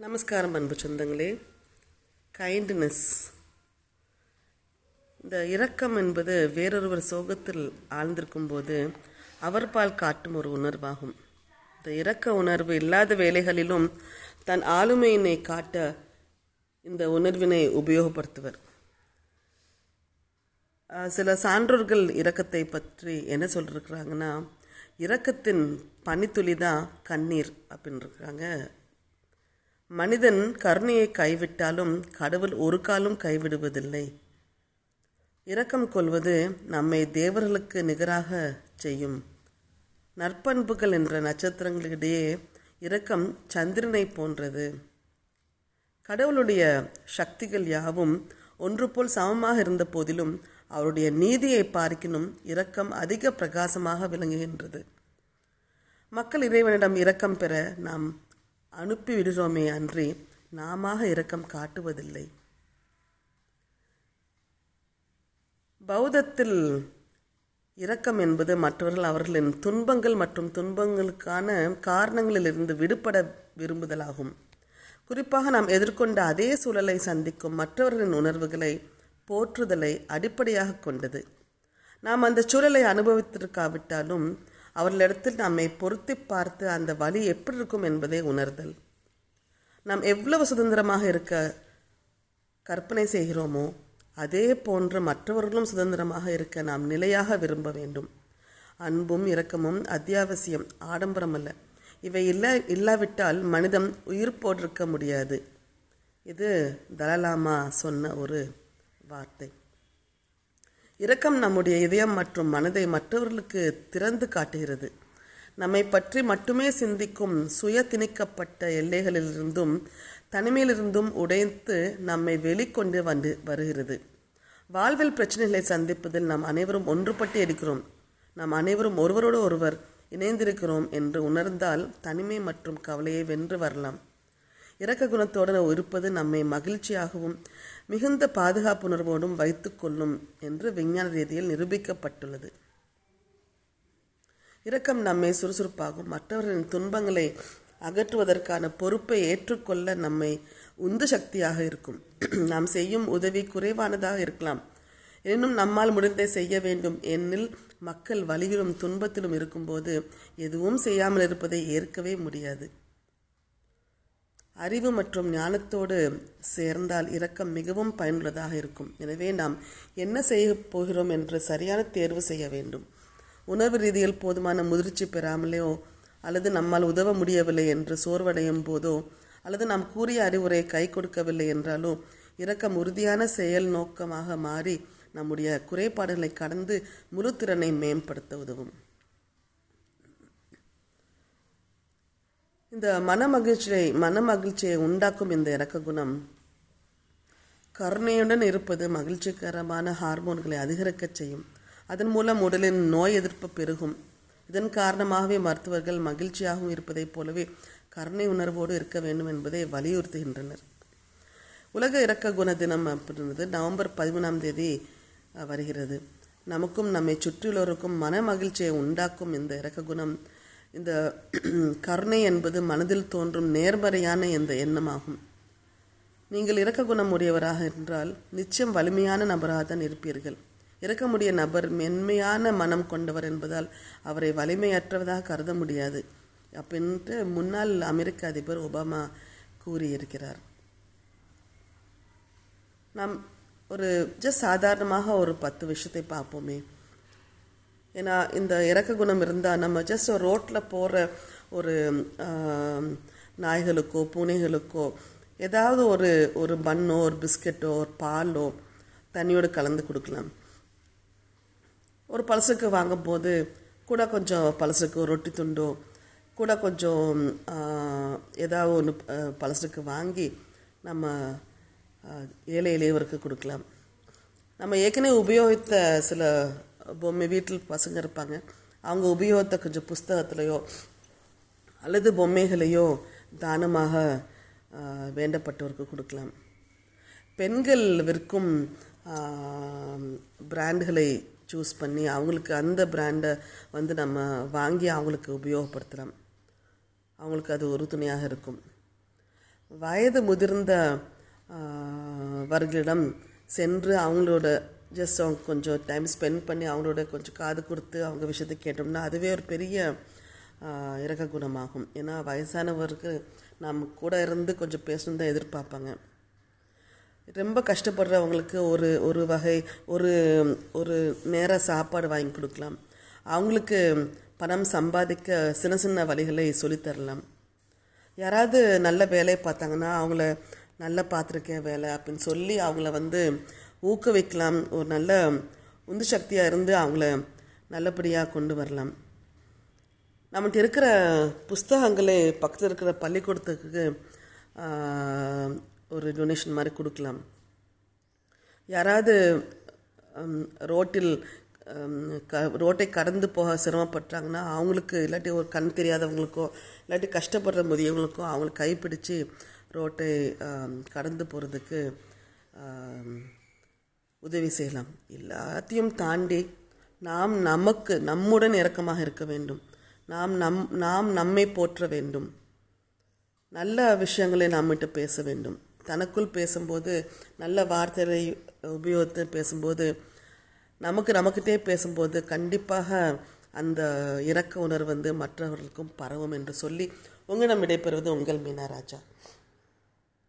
நமஸ்காரம் அன்பு சொந்தங்களே. கைண்ட்னஸ் இந்த இரக்கம் என்பது வேறொருவர் சோகத்தில் ஆழ்ந்திருக்கும் போது அவர்பால் காட்டும் ஒரு உணர்வாகும். இந்த இரக்க உணர்வு இல்லாத வேலைகளிலும் தன் ஆளுமையினை காட்ட இந்த உணர்வினை உபயோகப்படுத்துவர். சில சான்றோர்கள் இரக்கத்தை பற்றி என்ன சொல்லிருக்கிறாங்கன்னா இரக்கத்தின் பனித்துளி தான் கண்ணீர் அப்படின்னு இருக்காங்க மனிதன் கருணையை கைவிட்டாலும் கடவுள் ஒரு காலும் கைவிடுவதில்லை. இரக்கம் கொள்வது நம்மை தேவர்களுக்கு நிகராக செய்யும். நற்பண்புகள் என்ற நட்சத்திரங்களிடையே இரக்கம் சந்திரனை போன்றது. கடவுளுடைய சக்திகள் யாவும் ஒன்று போல் சமமாக இருந்த போதிலும் அவருடைய நீதியை பார்க்கினும் இரக்கம் அதிக பிரகாசமாக விளங்குகின்றது. மக்கள் இறைவனிடம் இரக்கம் பெற நாம் அனுப்பி விடுகிறோமே அன்றி நாம இரக்கம் காட்டுவதில்லை. பௌத்தத்தில் இரக்கம் என்பது மற்றவர்கள் அவர்களின் துன்பங்கள் மற்றும் துன்பங்களுக்கான காரணங்களிலிருந்து விடுபட விரும்புதலாகும். குறிப்பாக நாம் எதிர்கொண்ட அதே சூழலை சந்திக்கும் மற்றவர்களின் உணர்வுகளை போற்றுதலை அடிப்படையாக கொண்டது. நாம் அந்த சூழலை அனுபவித்திருக்காவிட்டாலும் அவர்களிடத்தில் நம்மை பொருத்தி பார்த்து அந்த வழி எப்படி இருக்கும் என்பதை உணர்தல். நாம் எவ்வளவு சுதந்திரமாக இருக்க கற்பனை செய்கிறோமோ அதே போன்று மற்றவர்களும் சுதந்திரமாக இருக்க நாம் நிலையாக விரும்ப வேண்டும். அன்பும் இரக்கமும் அத்தியாவசியம் ஆடம்பரம் அல்ல. இவை இல்லா இல்லாவிட்டால் மனிதம் உயிர் போட்டிருக்க முடியாது. இது தலலாமா சொன்ன ஒரு வார்த்தை. இரக்கம் நம்முடைய இதயம் மற்றும் மனதை மற்றவர்களுக்கு திறந்து காட்டுகிறது. நம்மை பற்றி மட்டுமே சிந்திக்கும் சுய திணிக்கப்பட்ட எல்லைகளிலிருந்தும் தனிமையிலிருந்தும் உடைத்து நம்மை வெளிக்கொண்டு வந்து வருகிறது. வாழ்வில் பிரச்சனைகளை சந்திப்பதில் நாம் அனைவரும் ஒன்றுபட்டு இருக்கிறோம். நாம் அனைவரும் ஒருவரோடு ஒருவர் இணைந்திருக்கிறோம் என்று உணர்ந்தால் தனிமை மற்றும் கவலையை வென்று வரலாம். இரக்க குணத்தோடு இருப்பது நம்மை மகிழ்ச்சியாகவும் மிகுந்த பாதுகாப்புணர்வோடும் வைத்துக்கொள்ளும் என்று விஞ்ஞான ரீதியில் நிரூபிக்கப்பட்டுள்ளது. இரக்கம் நம்மை சுறுசுறுப்பாகும். மற்றவர்களின் துன்பங்களை அகற்றுவதற்கான பொறுப்பை ஏற்றுக்கொள்ள நம்மை உந்து சக்தியாக இருக்கும். நாம் செய்யும் உதவி குறைவானதாக இருக்கலாம். எனினும் நம்மால் முடிந்தே செய்ய வேண்டும். எனில் மக்கள் வலியிலும் துன்பத்திலும் இருக்கும்போது எதுவும் செய்யாமல் இருப்பதை ஏற்கவே முடியாது. அறிவு மற்றும் ஞானத்தோடு சேர்ந்தால் இரக்கம் மிகவும் பயனுள்ளதாக இருக்கும். எனவே நாம் என்ன செய்ய போகிறோம் என்று சரியான தேர்வு செய்ய வேண்டும். உணர்வு ரீதியில் போதுமான முதிர்ச்சி பெறாமலேயோ அல்லது நம்மால் உதவ முடியவில்லை என்று சோர்வடையும் போதோ அல்லது நாம் கூறிய அறிவுரை கை கொடுக்கவில்லை என்றாலோ இரக்கம் உறுதியான செயல் நோக்கமாக மாறி நம்முடைய குறைபாடுகளை கடந்து முழு திறனை மேம்படுத்த உதவும். இந்த மன மகிழ்ச்சியை மன மகிழ்ச்சியை உண்டாக்கும் இந்த இறக்க குணம் கருணையுடன் இருப்பது மகிழ்ச்சிகரமான ஹார்மோன்களை அதிகரிக்கச் செய்யும். அதன் மூலம் உடலின் நோய் எதிர்ப்பு பெருகும். இதன் காரணமாகவே மருத்துவர்கள் மகிழ்ச்சியாகவும் இருப்பதைப் போலவே கருணை உணர்வோடு இருக்க வேண்டும் என்பதை வலியுறுத்துகின்றனர். உலக இரக்க குண தினம் அப்படின்றது நவம்பர் பதிமூணாம் தேதி வருகிறது. நமக்கும் நம்மை சுற்றியுள்ளவருக்கும் மன மகிழ்ச்சியை உண்டாக்கும் இந்த இரக்க குணம் இந்த கருணை என்பது மனதில் தோன்றும் நேர்மறையான இந்த எண்ணமாகும். நீங்கள் இரக்க குணம் உடையவராக என்றால் நிச்சயம் வலிமையான நபராக தான் இருப்பீர்கள். இறக்கமுடிய நபர் மென்மையான மனம் கொண்டவர் என்பதால் அவரை வலிமையற்றவதாக கருத முடியாது. அப்படின்ட்டு முன்னாள் அமெரிக்க அதிபர் ஒபாமா கூறியிருக்கிறார். நாம் ஒரு ஜஸ்ட் சாதாரணமாக ஒரு பத்து விஷயத்தை பார்ப்போமே. ஏன்னா இந்த இறக்க குணம் இருந்தால் நம்ம ஜஸ்ட் ரோட்டில் போகிற ஒரு நாய்களுக்கோ பூனைகளுக்கோ ஏதாவது ஒரு ஒரு பன்னோ ஒரு பிஸ்கட்டோ ஒரு பாலோ தண்ணியோடு கலந்து கொடுக்கலாம். ஒரு பழசுக்கு வாங்கும்போது கூட கொஞ்சம் பழசுக்கு ரொட்டி துண்டோ கூட கொஞ்சம் ஏதாவது ஒன்று பழசுக்கு வாங்கி நம்ம ஏழை எளியவருக்கு கொடுக்கலாம். நம்ம ஏற்கனவே உபயோகித்த சில பொம்மை வீட்டில் பசங்க இருப்பாங்க. அவங்க உபயோகத்தை கொஞ்சம் புஸ்தகத்திலையோ அல்லது பொம்மைகளையோ தானமாக வேண்டப்பட்டவருக்கு கொடுக்கலாம். பெண்கள் விற்கும் பிராண்டுகளை சூஸ் பண்ணி அவங்களுக்கு அந்த பிராண்டை வந்து நம்ம வாங்கி அவங்களுக்கு உபயோகப்படுத்தலாம். அவங்களுக்கு அது உறுதுணையாக இருக்கும். வயது முதிர்ந்த வர்களிடம் சென்று அவங்களோட ஜஸ்ட் அவங்க கொஞ்சம் டைம் ஸ்பெண்ட் பண்ணி அவங்களோட கொஞ்சம் காது கொடுத்து அவங்க விஷயத்தை கேட்டோம்னா அதுவே ஒரு பெரிய ஆஹ், குணமாகும். ஏன்னா வயசானவருக்கு நம்ம கூட இருந்து கொஞ்சம் பேசணும் தான் எதிர்பார்ப்பாங்க. ரொம்ப கஷ்டப்படுறவங்களுக்கு ஒரு ஒரு வகை ஒரு ஒரு நேர சாப்பாடு வாங்கி கொடுக்கலாம். அவங்களுக்கு பணம் சம்பாதிக்க சின்ன சின்ன வழிகளை சொல்லித்தரலாம் யாராவது நல்ல வேலையை பார்த்தாங்கன்னா அவங்கள நல்லா பார்த்துருக்கேன் வேலை அப்படின்னு சொல்லி அவங்கள வந்து ஊக்குவிக்கலாம். ஒரு நல்ல உந்து சக்தியாக இருந்து அவங்கள நல்லபடியாக கொண்டு வரலாம். நம்மகிட்ட இருக்கிற புஸ்தகங்களே பக்கத்தில் இருக்கிற பள்ளிக்கூடத்துக்கு ஒரு டொனேஷன் மாதிரி கொடுக்கலாம். யாராவது ரோட்டில் க ரோட்டை கடந்து போக சிரமப்பட்டாங்கன்னா அவங்களுக்கு இல்லாட்டி ஒரு கண் தெரியாதவங்களுக்கோ இல்லாட்டி கஷ்டப்படுற முதியவங்களுக்கோ அவங்களுக்கு கைப்பிடிச்சு ரோட்டை கடந்து போகிறதுக்கு உதவி செய்யலாம். எல்லாத்தையும் தாண்டி நாம் நமக்கு நம்முடன் இரக்கமாக இருக்க வேண்டும். நாம் நம் நாம் நம்மை போற்ற வேண்டும். நல்ல விஷயங்களை நம்மகிட்ட பேச வேண்டும். தனக்குள் பேசும்போது நல்ல வார்த்தைகளை உபயோகித்து பேசும்போது நமக்கு நமக்கிட்டே பேசும்போது கண்டிப்பாக அந்த இரக்க உணர்வு வந்து மற்றவர்களுக்கும் பரவும் என்று சொல்லி உங்களிடம் விடைபெறுவது உங்கள் மீனாராஜா